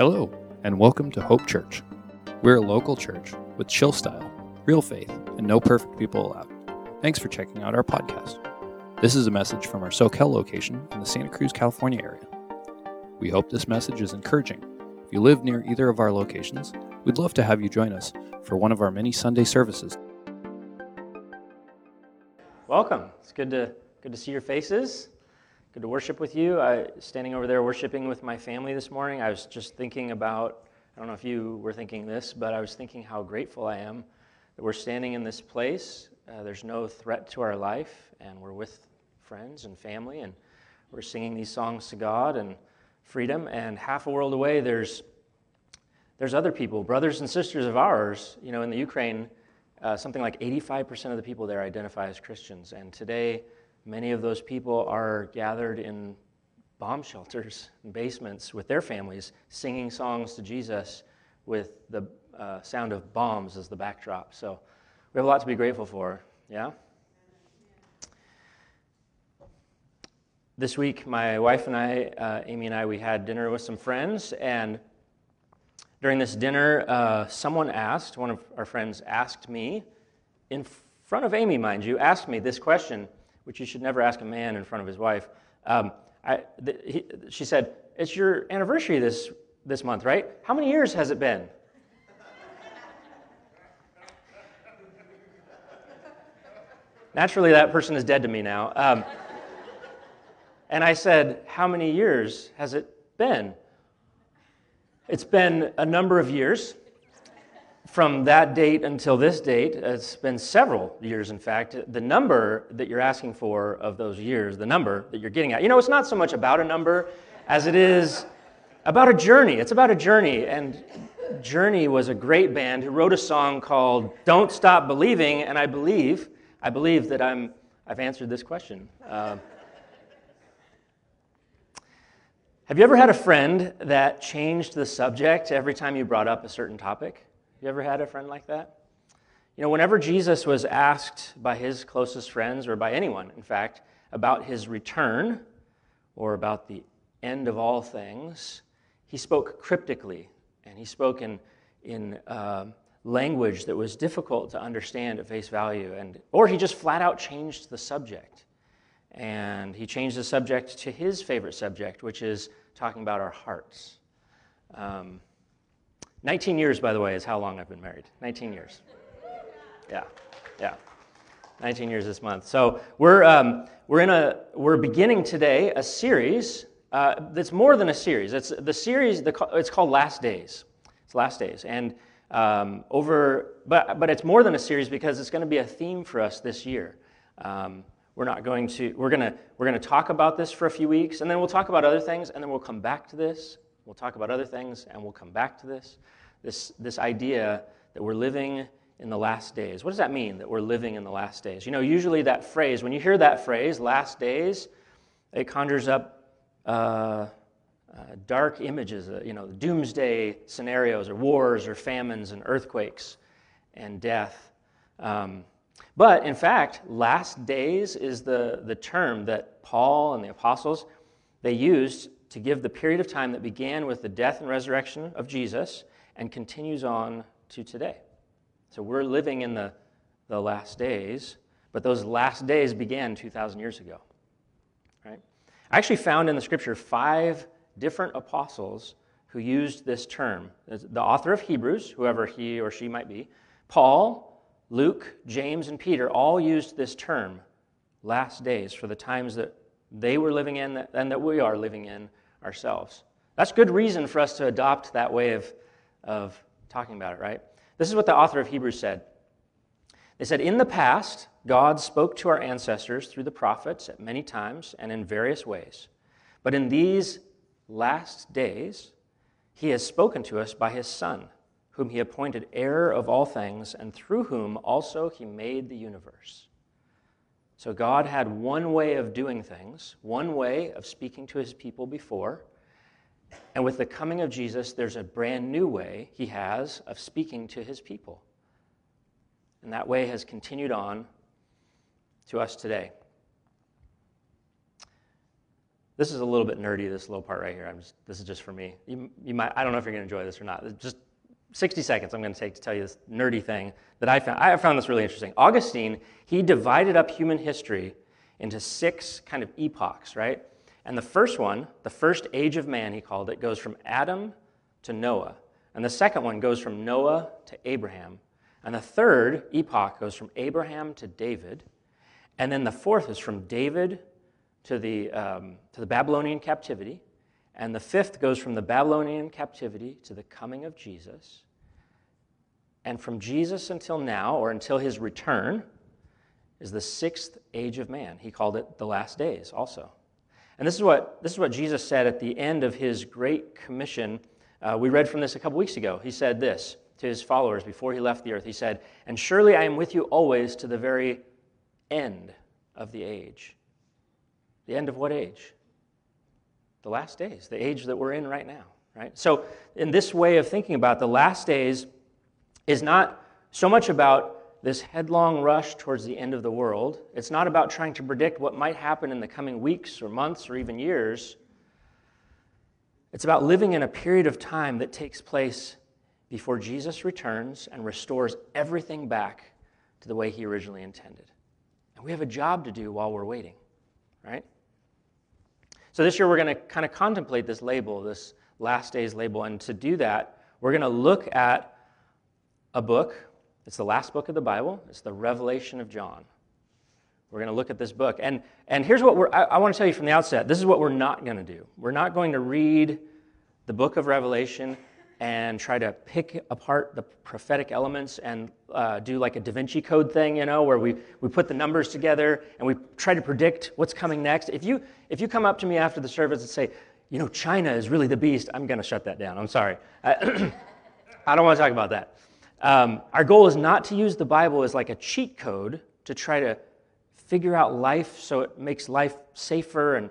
Hello, and welcome to Hope Church. We're a local church with chill style, real faith, and no perfect people allowed. Thanks for checking out our podcast. This is a message from our Soquel location in the Santa Cruz, California area. We hope this message is encouraging. If you live near either of our locations, we'd love to have you join us for one of our many Sunday services. Welcome. It's good to good to see your faces. Good to worship with you. I standing over there worshiping with my family this morning. I was just thinking about I don't know if you were thinking this, but I was thinking how grateful I am that we're standing in this place. Uh, there's no threat to our life, and we're with friends and family, and we're singing these songs to God and freedom. And half a world away, there's there's other people, brothers and sisters of ours, you know, in the Ukraine. Uh, something like 85% of the people there identify as Christians, and today Many of those people are gathered in bomb shelters and basements with their families, singing songs to Jesus with the uh, sound of bombs as the backdrop. So we have a lot to be grateful for. Yeah? This week, my wife and I, uh, Amy and I, we had dinner with some friends, and during this dinner, uh, someone asked, one of our friends asked me, in front of Amy, mind you, asked me this question which you should never ask a man in front of his wife. Um, I, the, he, she said, It's your anniversary this, this month, right? How many years has it been? Naturally, that person is dead to me now. Um, and I said, How many years has it been? It's been a number of years from that date until this date, it's been several years, in fact. The number that you're asking for of those years, the number that you're getting at, you know, it's not so much about a number as it is about a journey. It's about a journey. And Journey was a great band who wrote a song called Don't Stop Believing. And I believe, I believe that I'm, I've answered this question. Uh, have you ever had a friend that changed the subject every time you brought up a certain topic? You ever had a friend like that? You know, whenever Jesus was asked by his closest friends, or by anyone, in fact, about his return or about the end of all things, he spoke cryptically and he spoke in, in uh, language that was difficult to understand at face value. And, or he just flat out changed the subject. And he changed the subject to his favorite subject, which is talking about our hearts. Um, 19 years, by the way, is how long I've been married. 19 years. Yeah, yeah. 19 years this month. So we're, um, we're, in a, we're beginning today a series uh, that's more than a series. It's the series, the, it's called Last Days. It's Last Days. And um, over, but, but it's more than a series because it's going to be a theme for us this year. Um, we're not going to, we're going to, we're going to talk about this for a few weeks, and then we'll talk about other things, and then we'll come back to this, We'll talk about other things and we'll come back to this. This, this idea that we're living in the last days. What does that mean that we're living in the last days? You know, usually that phrase, when you hear that phrase, last days, it conjures up uh, uh, dark images, uh, you know, doomsday scenarios or wars or famines and earthquakes and death. Um, but in fact, last days is the, the term that Paul and the apostles they used to give the period of time that began with the death and resurrection of Jesus and continues on to today. So we're living in the, the last days, but those last days began 2,000 years ago. Right? I actually found in the scripture five different apostles who used this term. The author of Hebrews, whoever he or she might be, Paul, Luke, James, and Peter all used this term, last days, for the times that they were living in and that we are living in ourselves. That's good reason for us to adopt that way of, of talking about it, right? This is what the author of Hebrews said. They said, In the past, God spoke to our ancestors through the prophets at many times and in various ways. But in these last days, he has spoken to us by his Son, whom he appointed heir of all things, and through whom also he made the universe. So God had one way of doing things, one way of speaking to his people before. And with the coming of Jesus, there's a brand new way he has of speaking to his people. And that way has continued on to us today. This is a little bit nerdy, this little part right here. I'm just, this is just for me. You, you might, I don't know if you're going to enjoy this or not. Just 60 seconds I'm going to take to tell you this nerdy thing that I found. I found this really interesting. Augustine, he divided up human history into six kind of epochs, right? And the first one, the first age of man, he called it, goes from Adam to Noah. And the second one goes from Noah to Abraham. And the third epoch goes from Abraham to David. And then the fourth is from David to the, um, to the Babylonian captivity. And the fifth goes from the Babylonian captivity to the coming of Jesus. And from Jesus until now, or until his return, is the sixth age of man. He called it the last days also. And this is what, this is what Jesus said at the end of his great commission. Uh, we read from this a couple weeks ago. He said this to his followers before he left the earth. He said, And surely I am with you always to the very end of the age. The end of what age? The last days, the age that we're in right now, right? So, in this way of thinking about the last days is not so much about this headlong rush towards the end of the world. It's not about trying to predict what might happen in the coming weeks or months or even years. It's about living in a period of time that takes place before Jesus returns and restores everything back to the way he originally intended. And we have a job to do while we're waiting, right? So this year we're going to kind of contemplate this label, this last days label. And to do that, we're going to look at a book. It's the last book of the Bible, it's the Revelation of John. We're going to look at this book. And, and here's what we're, I, I want to tell you from the outset this is what we're not going to do. We're not going to read the book of Revelation and try to pick apart the prophetic elements and uh, do like a Da Vinci Code thing, you know, where we, we put the numbers together and we try to predict what's coming next. If you, if you come up to me after the service and say, you know, China is really the beast, I'm going to shut that down. I'm sorry. I, don't want to talk about that. Um, our goal is not to use the Bible as like a cheat code to try to figure out life so it makes life safer and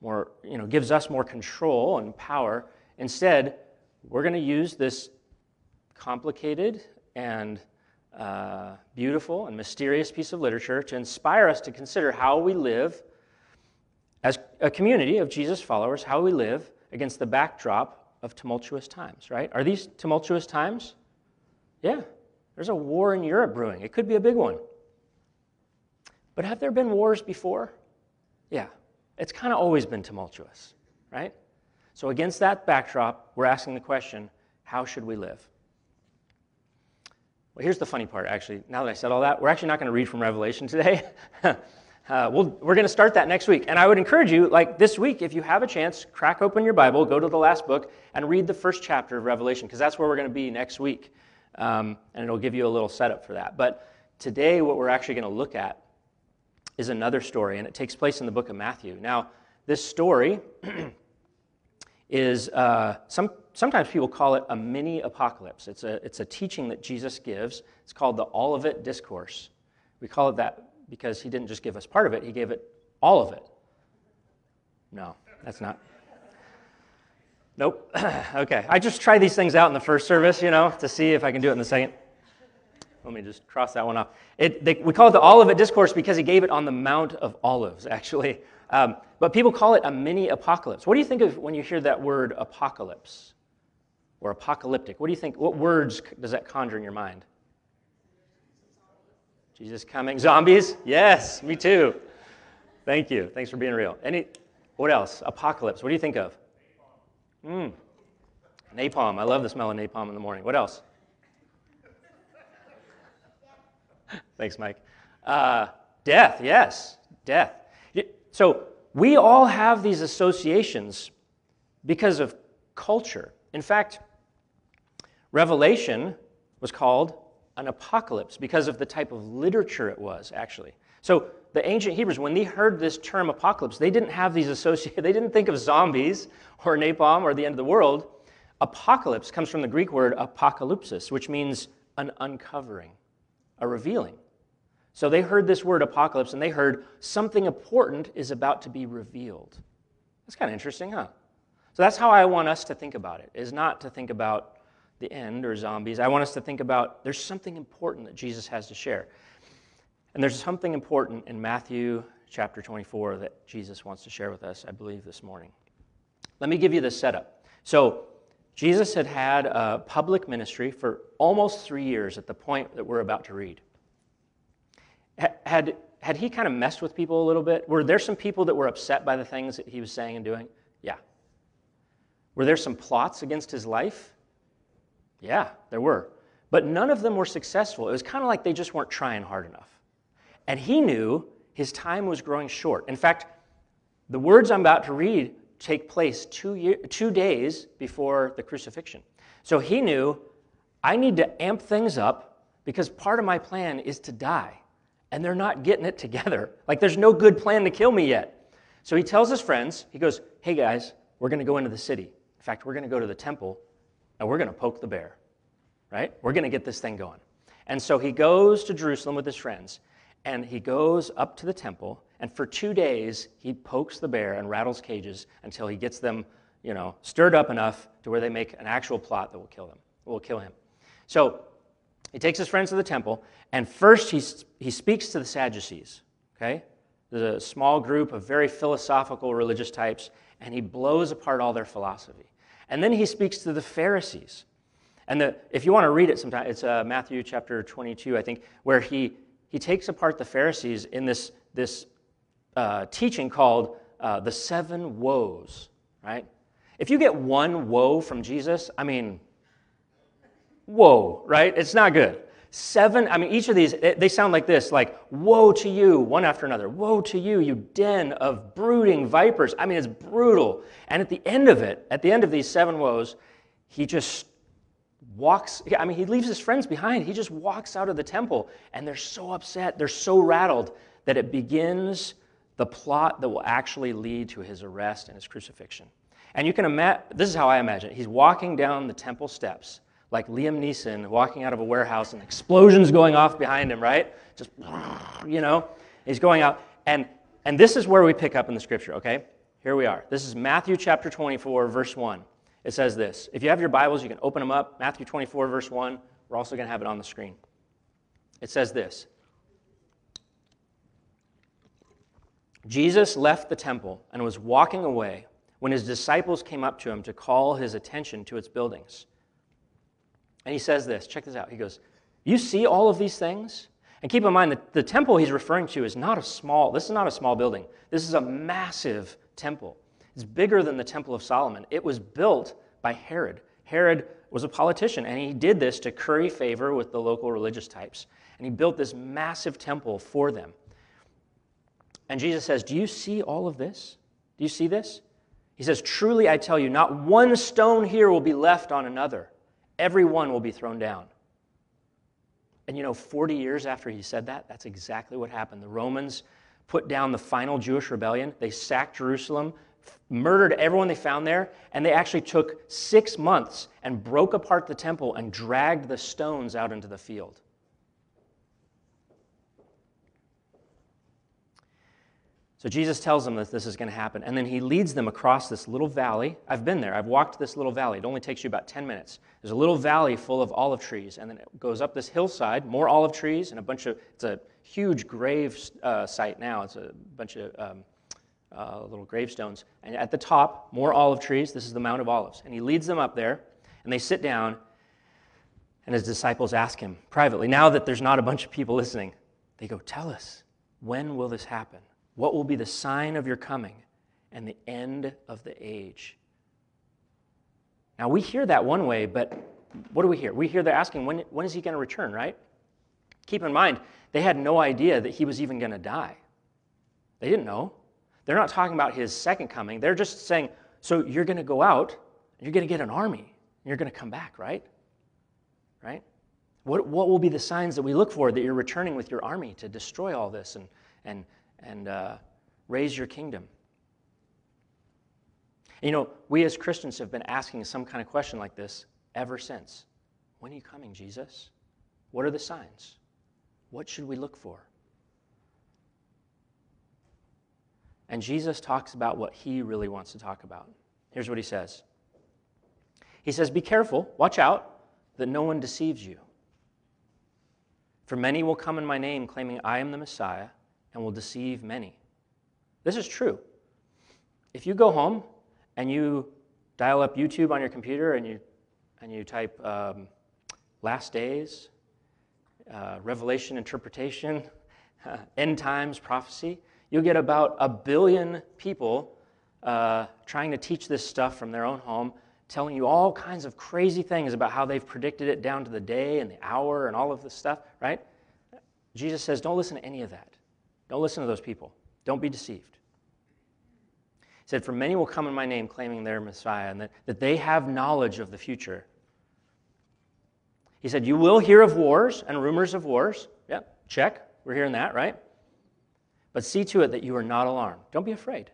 more, you know, gives us more control and power. Instead, we're going to use this complicated and uh, beautiful and mysterious piece of literature to inspire us to consider how we live a community of Jesus followers, how we live against the backdrop of tumultuous times, right? Are these tumultuous times? Yeah. There's a war in Europe brewing. It could be a big one. But have there been wars before? Yeah. It's kind of always been tumultuous, right? So, against that backdrop, we're asking the question how should we live? Well, here's the funny part, actually. Now that I said all that, we're actually not going to read from Revelation today. uh, we'll, we're going to start that next week. And I would encourage you, like this week, if you have a chance, crack open your Bible, go to the last book, and read the first chapter of Revelation, because that's where we're going to be next week. Um, and it'll give you a little setup for that. But today, what we're actually going to look at is another story, and it takes place in the book of Matthew. Now, this story is uh, some, sometimes people call it a mini apocalypse. It's a, it's a teaching that Jesus gives. It's called the Olivet Discourse. We call it that because he didn't just give us part of it, he gave it all of it. No, that's not. Nope. okay. I just try these things out in the first service, you know, to see if I can do it in the second. Let me just cross that one off. It, they, we call it the Olivet Discourse because he gave it on the Mount of Olives, actually. Um, but people call it a mini apocalypse. What do you think of when you hear that word apocalypse or apocalyptic? What do you think? What words does that conjure in your mind? Jesus coming. Zombies? Yes, me too. Thank you. Thanks for being real. Any, what else? Apocalypse. What do you think of? Mm. Napalm. I love the smell of napalm in the morning. What else? Thanks, Mike. Uh, death. Yes, death. So we all have these associations because of culture. In fact, Revelation was called an apocalypse because of the type of literature it was, actually. So the ancient Hebrews, when they heard this term apocalypse, they didn't have these associated, they didn't think of zombies or napalm or the end of the world. Apocalypse comes from the Greek word apocalypsis, which means an uncovering, a revealing. So they heard this word apocalypse and they heard something important is about to be revealed. That's kind of interesting, huh? So that's how I want us to think about it, is not to think about the end or zombies. I want us to think about there's something important that Jesus has to share. And there's something important in Matthew chapter 24 that Jesus wants to share with us, I believe, this morning. Let me give you the setup. So, Jesus had had a public ministry for almost three years at the point that we're about to read. Had, had he kind of messed with people a little bit? Were there some people that were upset by the things that he was saying and doing? Yeah. Were there some plots against his life? Yeah, there were. But none of them were successful. It was kind of like they just weren't trying hard enough. And he knew his time was growing short. In fact, the words I'm about to read take place two, year, two days before the crucifixion. So he knew I need to amp things up because part of my plan is to die. And they're not getting it together. Like there's no good plan to kill me yet. So he tells his friends, he goes, Hey guys, we're going to go into the city. In fact, we're going to go to the temple and we're going to poke the bear, right? We're going to get this thing going. And so he goes to Jerusalem with his friends and he goes up to the temple and for two days he pokes the bear and rattles cages until he gets them you know stirred up enough to where they make an actual plot that will kill them will kill him so he takes his friends to the temple and first he, he speaks to the sadducees okay there's a small group of very philosophical religious types and he blows apart all their philosophy and then he speaks to the pharisees and the, if you want to read it sometime it's uh, matthew chapter 22 i think where he he takes apart the Pharisees in this, this uh, teaching called uh, the seven woes, right? If you get one woe from Jesus, I mean, whoa, right? It's not good. Seven, I mean, each of these, they sound like this like, woe to you, one after another. Woe to you, you den of brooding vipers. I mean, it's brutal. And at the end of it, at the end of these seven woes, he just walks, I mean, he leaves his friends behind. He just walks out of the temple, and they're so upset, they're so rattled that it begins the plot that will actually lead to his arrest and his crucifixion. And you can imagine, this is how I imagine it. He's walking down the temple steps, like Liam Neeson walking out of a warehouse, and explosions going off behind him, right? Just, you know, he's going out. And, and this is where we pick up in the scripture, okay? Here we are. This is Matthew chapter 24, verse 1 it says this. If you have your Bibles, you can open them up. Matthew 24, verse 1. We're also going to have it on the screen. It says this Jesus left the temple and was walking away when his disciples came up to him to call his attention to its buildings. And he says this check this out. He goes, You see all of these things? And keep in mind that the temple he's referring to is not a small, this is not a small building. This is a massive temple. It's bigger than the Temple of Solomon. It was built by Herod. Herod was a politician, and he did this to curry favor with the local religious types. And he built this massive temple for them. And Jesus says, Do you see all of this? Do you see this? He says, Truly I tell you, not one stone here will be left on another. Every one will be thrown down. And you know, 40 years after he said that, that's exactly what happened. The Romans put down the final Jewish rebellion. They sacked Jerusalem murdered everyone they found there, and they actually took six months and broke apart the temple and dragged the stones out into the field. So Jesus tells them that this is going to happen, and then he leads them across this little valley. I've been there, I've walked this little valley. It only takes you about 10 minutes. There's a little valley full of olive trees, and then it goes up this hillside, more olive trees, and a bunch of, it's a huge grave uh, site now. It's a bunch of um, uh, little gravestones. And at the top, more olive trees. This is the Mount of Olives. And he leads them up there, and they sit down, and his disciples ask him privately, now that there's not a bunch of people listening, they go, Tell us, when will this happen? What will be the sign of your coming and the end of the age? Now, we hear that one way, but what do we hear? We hear they're asking, when, when is he going to return, right? Keep in mind, they had no idea that he was even going to die. They didn't know. They're not talking about his second coming. They're just saying, so you're going to go out, you're going to get an army, and you're going to come back, right? Right? What, what will be the signs that we look for that you're returning with your army to destroy all this and, and, and uh, raise your kingdom? You know, we as Christians have been asking some kind of question like this ever since. When are you coming, Jesus? What are the signs? What should we look for? And Jesus talks about what he really wants to talk about. Here's what he says He says, Be careful, watch out, that no one deceives you. For many will come in my name, claiming I am the Messiah, and will deceive many. This is true. If you go home and you dial up YouTube on your computer and you, and you type um, last days, uh, revelation interpretation, end times prophecy, you'll get about a billion people uh, trying to teach this stuff from their own home, telling you all kinds of crazy things about how they've predicted it down to the day and the hour and all of this stuff, right? Jesus says, don't listen to any of that. Don't listen to those people. Don't be deceived. He said, For many will come in my name claiming they're Messiah and that, that they have knowledge of the future. He said, You will hear of wars and rumors of wars. Yep, check. We're hearing that, right? But see to it that you are not alarmed. Don't be afraid.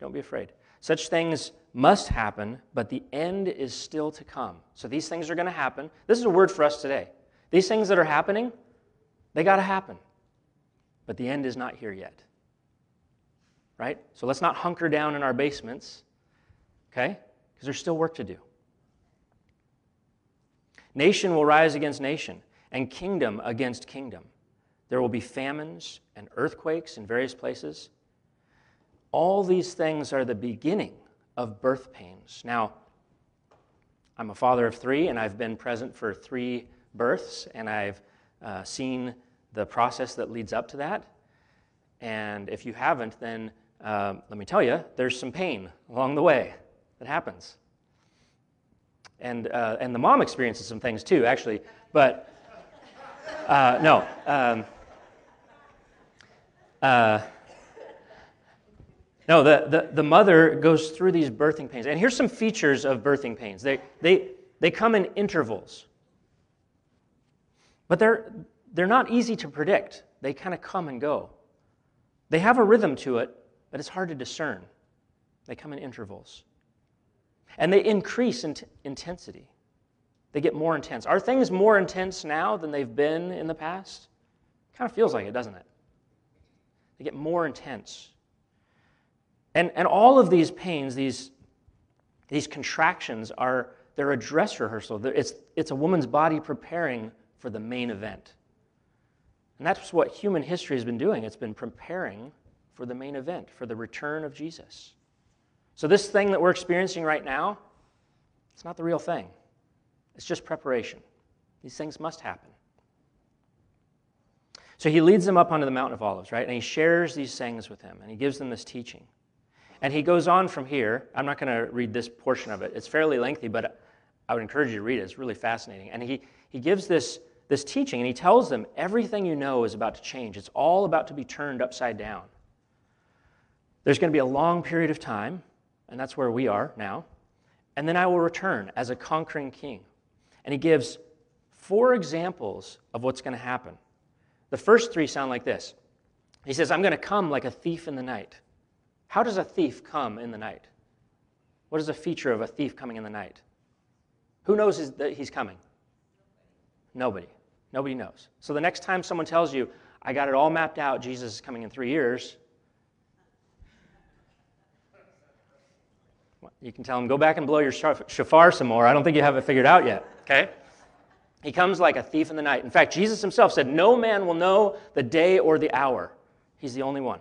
Don't be afraid. Such things must happen, but the end is still to come. So these things are going to happen. This is a word for us today. These things that are happening, they got to happen. But the end is not here yet. Right? So let's not hunker down in our basements, okay? Because there's still work to do. Nation will rise against nation, and kingdom against kingdom. There will be famines and earthquakes in various places. All these things are the beginning of birth pains. Now, I'm a father of three, and I've been present for three births, and I've uh, seen the process that leads up to that. And if you haven't, then uh, let me tell you, there's some pain along the way that happens. And, uh, and the mom experiences some things too, actually. But uh, no. Um, uh, no, the, the, the mother goes through these birthing pains. And here's some features of birthing pains they, they, they come in intervals, but they're, they're not easy to predict. They kind of come and go. They have a rhythm to it, but it's hard to discern. They come in intervals. And they increase in t- intensity. They get more intense. Are things more intense now than they've been in the past? Kind of feels like it, doesn't it? They get more intense. And, and all of these pains, these, these contractions, are they're a dress rehearsal. It's, it's a woman's body preparing for the main event. And that's what human history has been doing. It's been preparing for the main event, for the return of Jesus. So, this thing that we're experiencing right now, it's not the real thing. It's just preparation. These things must happen. So, he leads them up onto the Mountain of Olives, right? And he shares these things with them, and he gives them this teaching. And he goes on from here. I'm not going to read this portion of it, it's fairly lengthy, but I would encourage you to read it. It's really fascinating. And he, he gives this this teaching, and he tells them everything you know is about to change. It's all about to be turned upside down. There's going to be a long period of time, and that's where we are now. And then I will return as a conquering king. And he gives four examples of what's going to happen. The first three sound like this He says, I'm going to come like a thief in the night. How does a thief come in the night? What is a feature of a thief coming in the night? Who knows that he's coming? Nobody. Nobody knows. So the next time someone tells you, I got it all mapped out, Jesus is coming in three years, you can tell him, go back and blow your shofar some more. I don't think you have it figured out yet, okay? He comes like a thief in the night. In fact, Jesus himself said, No man will know the day or the hour. He's the only one.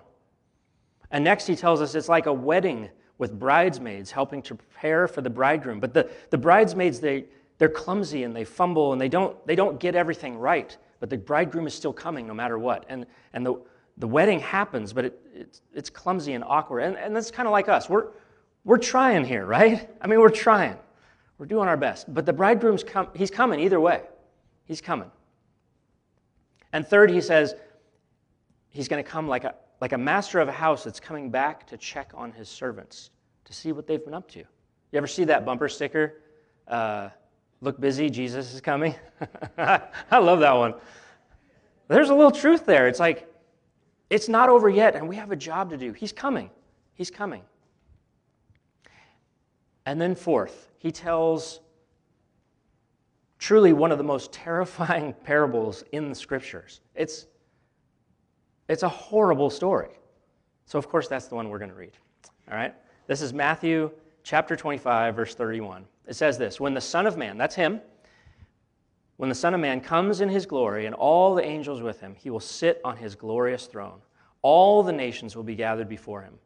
And next, he tells us it's like a wedding with bridesmaids helping to prepare for the bridegroom. But the, the bridesmaids, they, they're clumsy and they fumble and they don't, they don't get everything right, but the bridegroom is still coming no matter what. And, and the, the wedding happens, but it, it's, it's clumsy and awkward. And, and that's kind of like us. We're, we're trying here, right? I mean, we're trying. We're doing our best. But the bridegroom's come, he's coming either way. He's coming. And third, he says, he's going to come like a, like a master of a house that's coming back to check on his servants to see what they've been up to. You ever see that bumper sticker? Uh, Look busy, Jesus is coming. I love that one. There's a little truth there. It's like, it's not over yet, and we have a job to do. He's coming. He's coming. And then, fourth, he tells truly one of the most terrifying parables in the scriptures. It's, it's a horrible story. So, of course, that's the one we're going to read. All right? This is Matthew chapter 25, verse 31. It says this When the Son of Man, that's him, when the Son of Man comes in his glory and all the angels with him, he will sit on his glorious throne. all the nations will be gathered before him.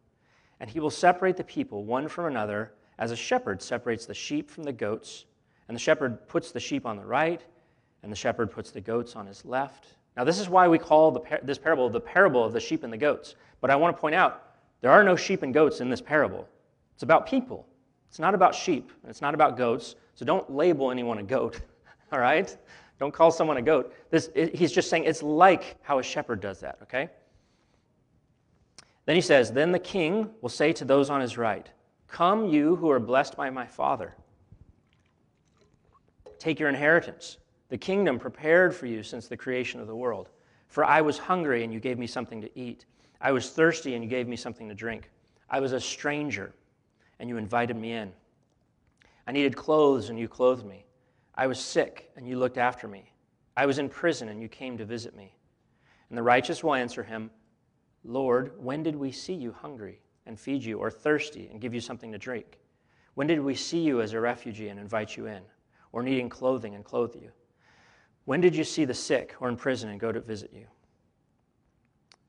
And he will separate the people one from another, as a shepherd separates the sheep from the goats. And the shepherd puts the sheep on the right, and the shepherd puts the goats on his left. Now, this is why we call the, this parable the parable of the sheep and the goats. But I want to point out there are no sheep and goats in this parable. It's about people. It's not about sheep, and it's not about goats. So don't label anyone a goat, all right? Don't call someone a goat. This, it, he's just saying it's like how a shepherd does that, okay? Then he says, Then the king will say to those on his right, Come, you who are blessed by my Father. Take your inheritance, the kingdom prepared for you since the creation of the world. For I was hungry, and you gave me something to eat. I was thirsty, and you gave me something to drink. I was a stranger, and you invited me in. I needed clothes, and you clothed me. I was sick, and you looked after me. I was in prison, and you came to visit me. And the righteous will answer him, Lord, when did we see you hungry and feed you, or thirsty and give you something to drink? When did we see you as a refugee and invite you in, or needing clothing and clothe you? When did you see the sick or in prison and go to visit you?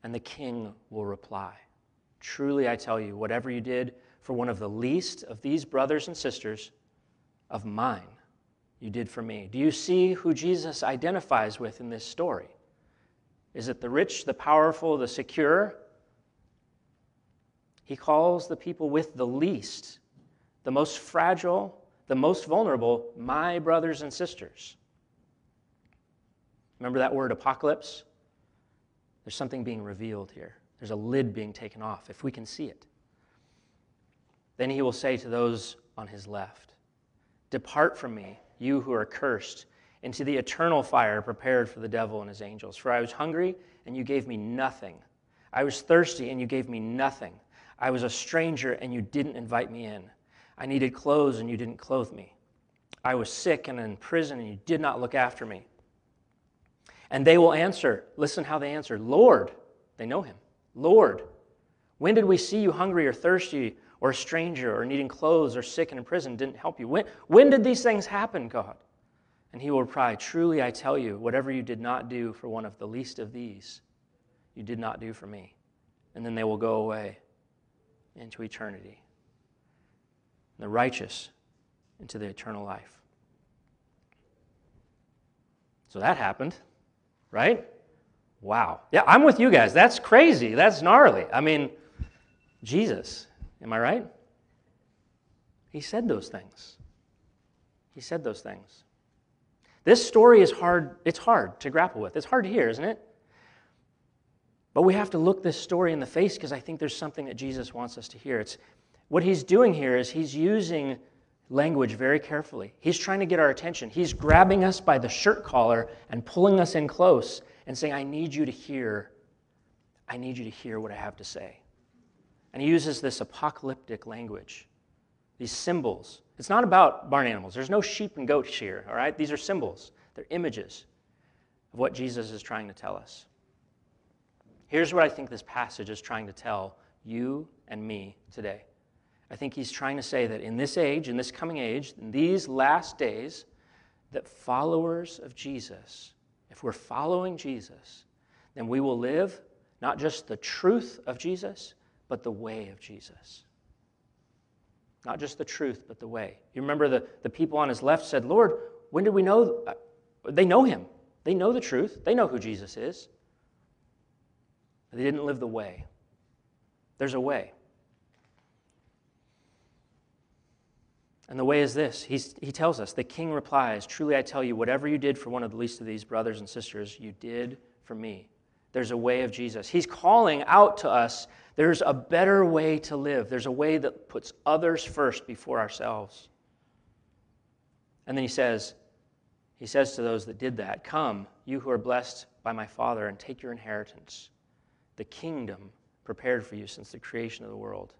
And the king will reply, Truly I tell you, whatever you did for one of the least of these brothers and sisters of mine, you did for me. Do you see who Jesus identifies with in this story? Is it the rich, the powerful, the secure? He calls the people with the least, the most fragile, the most vulnerable, my brothers and sisters. Remember that word apocalypse? There's something being revealed here. There's a lid being taken off, if we can see it. Then he will say to those on his left, Depart from me, you who are cursed, into the eternal fire prepared for the devil and his angels. For I was hungry, and you gave me nothing. I was thirsty, and you gave me nothing. I was a stranger, and you didn't invite me in. I needed clothes, and you didn't clothe me. I was sick and in prison, and you did not look after me. And they will answer, listen how they answer, Lord, they know him, Lord, when did we see you hungry or thirsty or a stranger or needing clothes or sick and in prison didn't help you? When, when did these things happen, God? And he will reply, Truly I tell you, whatever you did not do for one of the least of these, you did not do for me. And then they will go away into eternity. And the righteous into the eternal life. So that happened, right? Wow. Yeah, I'm with you guys. That's crazy. That's gnarly. I mean, Jesus Am I right? He said those things. He said those things. This story is hard, it's hard to grapple with. It's hard to hear, isn't it? But we have to look this story in the face because I think there's something that Jesus wants us to hear. It's what he's doing here is he's using language very carefully. He's trying to get our attention. He's grabbing us by the shirt collar and pulling us in close and saying, I need you to hear. I need you to hear what I have to say. And he uses this apocalyptic language, these symbols. It's not about barn animals. There's no sheep and goats here, all right? These are symbols, they're images of what Jesus is trying to tell us. Here's what I think this passage is trying to tell you and me today. I think he's trying to say that in this age, in this coming age, in these last days, that followers of Jesus, if we're following Jesus, then we will live not just the truth of Jesus, but the way of Jesus. Not just the truth, but the way. You remember the, the people on his left said, Lord, when did we know? Uh, they know him. They know the truth. They know who Jesus is. But they didn't live the way. There's a way. And the way is this He's, He tells us, the king replies, Truly I tell you, whatever you did for one of the least of these brothers and sisters, you did for me. There's a way of Jesus. He's calling out to us there's a better way to live. There's a way that puts others first before ourselves. And then he says, he says to those that did that, Come, you who are blessed by my Father, and take your inheritance, the kingdom prepared for you since the creation of the world.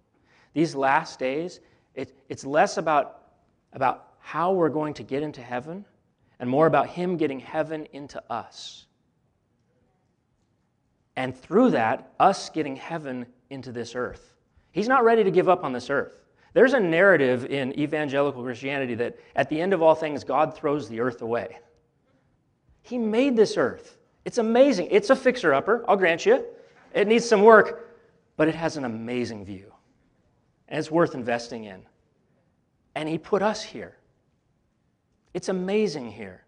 These last days, it, it's less about, about how we're going to get into heaven and more about Him getting heaven into us. And through that, us getting heaven into this earth. He's not ready to give up on this earth. There's a narrative in evangelical Christianity that at the end of all things, God throws the earth away. He made this earth. It's amazing. It's a fixer upper, I'll grant you. It needs some work, but it has an amazing view. And it's worth investing in. And He put us here. It's amazing here.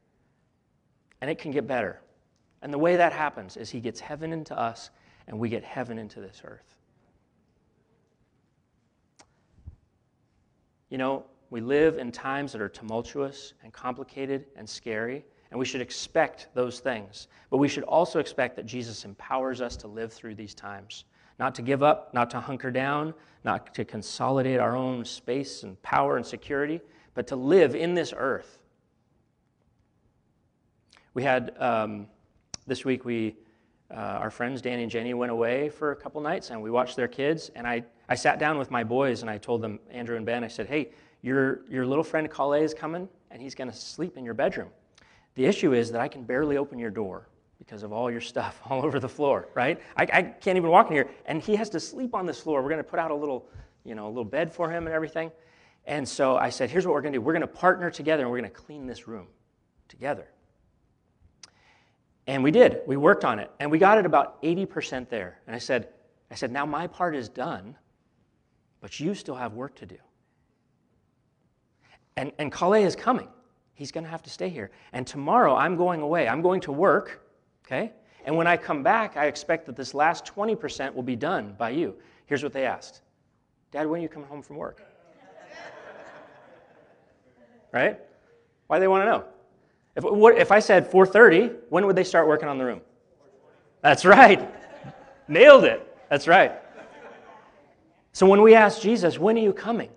And it can get better. And the way that happens is He gets heaven into us, and we get heaven into this earth. You know, we live in times that are tumultuous and complicated and scary, and we should expect those things. But we should also expect that Jesus empowers us to live through these times. Not to give up, not to hunker down, not to consolidate our own space and power and security, but to live in this earth. We had, um, this week, we, uh, our friends Danny and Jenny went away for a couple nights and we watched their kids. And I, I sat down with my boys and I told them, Andrew and Ben, I said, hey, your, your little friend Kale is coming and he's going to sleep in your bedroom. The issue is that I can barely open your door because of all your stuff all over the floor, right? I, I can't even walk in here. And he has to sleep on this floor. We're going to put out a little, you know, a little bed for him and everything. And so I said, here's what we're going to do. We're going to partner together and we're going to clean this room together. And we did. We worked on it. And we got it about 80% there. And I said, I said, now my part is done, but you still have work to do. And, and Kale is coming. He's going to have to stay here. And tomorrow I'm going away. I'm going to work, okay? And when I come back, I expect that this last 20% will be done by you. Here's what they asked Dad, when are you coming home from work? right? Why do they want to know? If, what, if I said 4.30, when would they start working on the room? That's right. Nailed it. That's right. So when we ask Jesus, when are you coming?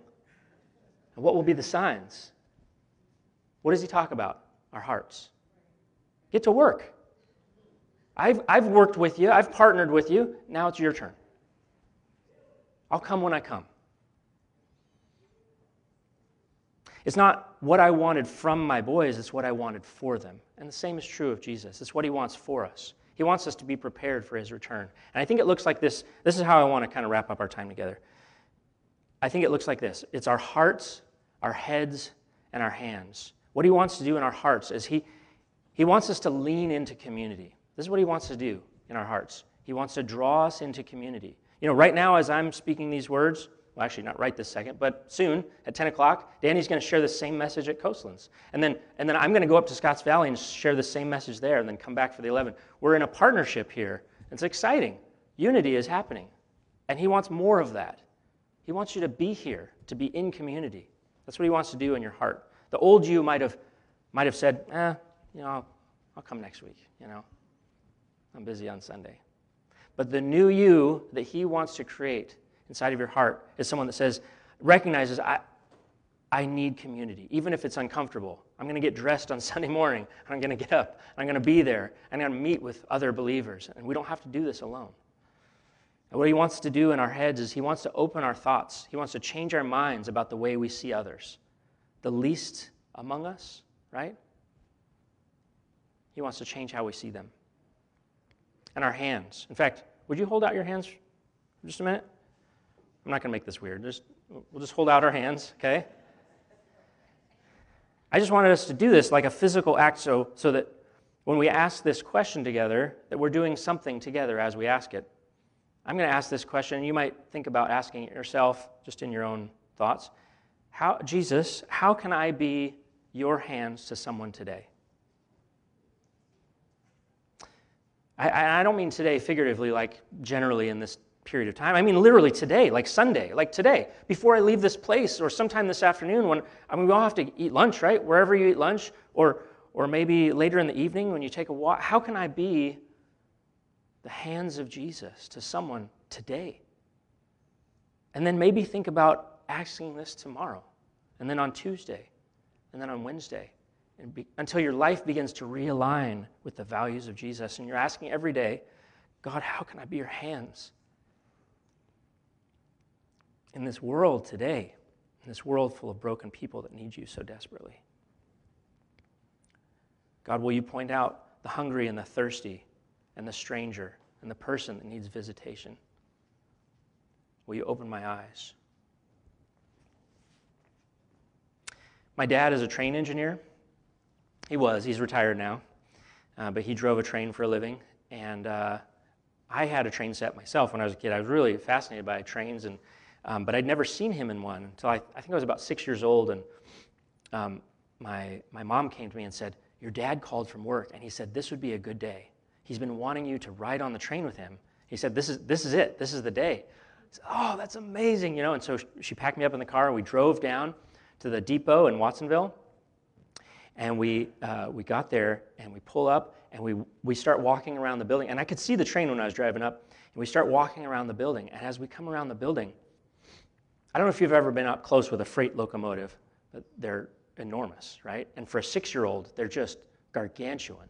And what will be the signs? What does he talk about? Our hearts. Get to work. I've, I've worked with you, I've partnered with you. Now it's your turn. I'll come when I come. It's not what I wanted from my boys, it's what I wanted for them. And the same is true of Jesus. It's what he wants for us. He wants us to be prepared for his return. And I think it looks like this. This is how I want to kind of wrap up our time together. I think it looks like this it's our hearts our heads, and our hands. What he wants to do in our hearts is he, he wants us to lean into community. This is what he wants to do in our hearts. He wants to draw us into community. You know, right now, as I'm speaking these words, well, actually, not right this second, but soon at 10 o'clock, Danny's going to share the same message at Coastlands. And then, and then I'm going to go up to Scotts Valley and share the same message there and then come back for the 11. We're in a partnership here. It's exciting. Unity is happening. And he wants more of that. He wants you to be here, to be in community. That's what he wants to do in your heart. The old you might have, might have said, eh, you know, I'll, I'll come next week, you know. I'm busy on Sunday. But the new you that he wants to create inside of your heart is someone that says, recognizes, I, I need community, even if it's uncomfortable. I'm going to get dressed on Sunday morning, and I'm going to get up, and I'm going to be there, and I'm going to meet with other believers. And we don't have to do this alone. And what he wants to do in our heads is he wants to open our thoughts. He wants to change our minds about the way we see others. The least among us, right? He wants to change how we see them. And our hands. In fact, would you hold out your hands for just a minute? I'm not going to make this weird. Just, we'll just hold out our hands, okay? I just wanted us to do this like a physical act so, so that when we ask this question together, that we're doing something together as we ask it. I'm going to ask this question. You might think about asking it yourself, just in your own thoughts. How, Jesus, how can I be your hands to someone today? I, I don't mean today figuratively, like generally in this period of time. I mean literally today, like Sunday, like today, before I leave this place, or sometime this afternoon when, I mean, we all have to eat lunch, right? Wherever you eat lunch, or, or maybe later in the evening when you take a walk. How can I be the hands of Jesus to someone today. And then maybe think about asking this tomorrow, and then on Tuesday, and then on Wednesday, be, until your life begins to realign with the values of Jesus. And you're asking every day, God, how can I be your hands? In this world today, in this world full of broken people that need you so desperately. God, will you point out the hungry and the thirsty and the stranger and the person that needs visitation. Will you open my eyes? My dad is a train engineer. He was, he's retired now, uh, but he drove a train for a living. And uh, I had a train set myself when I was a kid. I was really fascinated by trains, and, um, but I'd never seen him in one until I, I think I was about six years old. And um, my, my mom came to me and said, Your dad called from work, and he said, This would be a good day. He's been wanting you to ride on the train with him. He said, This is, this is it. This is the day. Said, oh, that's amazing, you know. And so she packed me up in the car, and we drove down to the depot in Watsonville. And we, uh, we got there, and we pull up, and we, we start walking around the building. And I could see the train when I was driving up. And we start walking around the building. And as we come around the building, I don't know if you've ever been up close with a freight locomotive, but they're enormous, right? And for a six year old, they're just gargantuan.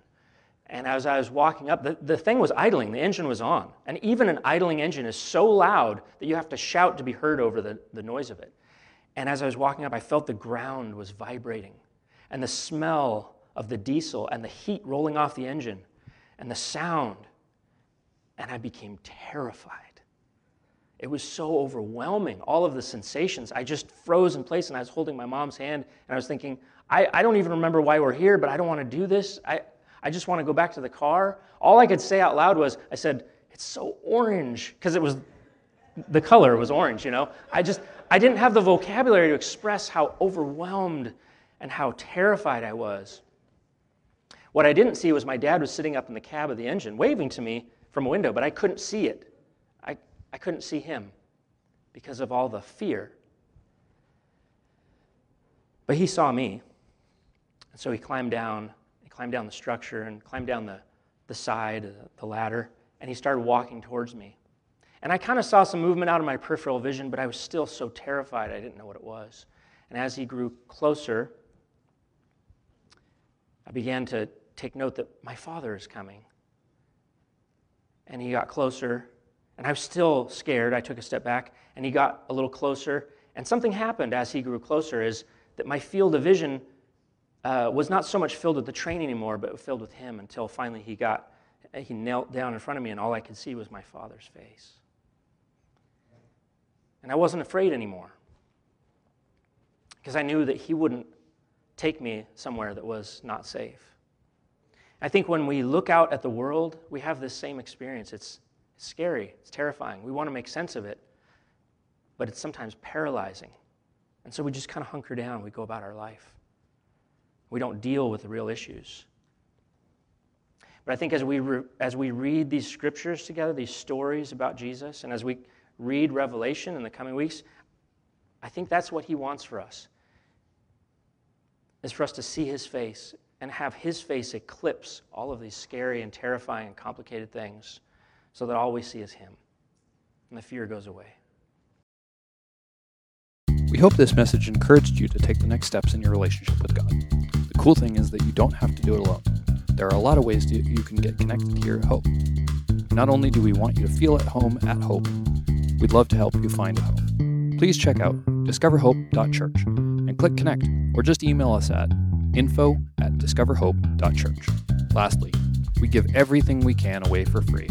And as I was walking up, the, the thing was idling, the engine was on. And even an idling engine is so loud that you have to shout to be heard over the, the noise of it. And as I was walking up, I felt the ground was vibrating, and the smell of the diesel and the heat rolling off the engine, and the sound. And I became terrified. It was so overwhelming, all of the sensations. I just froze in place, and I was holding my mom's hand, and I was thinking, I, I don't even remember why we're here, but I don't want to do this. I, I just want to go back to the car. All I could say out loud was, I said, it's so orange, because it was, the color was orange, you know? I just, I didn't have the vocabulary to express how overwhelmed and how terrified I was. What I didn't see was my dad was sitting up in the cab of the engine, waving to me from a window, but I couldn't see it. I, couldn't see him because of all the fear. But he saw me. And so he climbed down he climbed down the structure and climbed down the, the side, uh, the ladder, and he started walking towards me. And I kind of saw some movement out of my peripheral vision, but I was still so terrified I didn't know what it was. And as he grew closer, I began to take note that my father is coming. And he got closer, and I was still scared. I took a step back, and he got a little closer. And something happened as he grew closer is that my field of vision uh, was not so much filled with the train anymore, but filled with him until finally he got, he knelt down in front of me, and all I could see was my father's face. And I wasn't afraid anymore because I knew that he wouldn't take me somewhere that was not safe. I think when we look out at the world, we have this same experience. It's, it's scary, it's terrifying. We want to make sense of it, but it's sometimes paralyzing. And so we just kind of hunker down, we go about our life. We don't deal with the real issues. But I think as we, re- as we read these scriptures together, these stories about Jesus, and as we read Revelation in the coming weeks, I think that's what he wants for us. Is for us to see his face and have his face eclipse all of these scary and terrifying and complicated things so that all we see is him. And the fear goes away. We hope this message encouraged you to take the next steps in your relationship with God. The cool thing is that you don't have to do it alone. There are a lot of ways to, you can get connected here at Hope. Not only do we want you to feel at home at Hope, we'd love to help you find a home. Please check out discoverhope.church and click connect or just email us at info at discoverhope.church. Lastly, we give everything we can away for free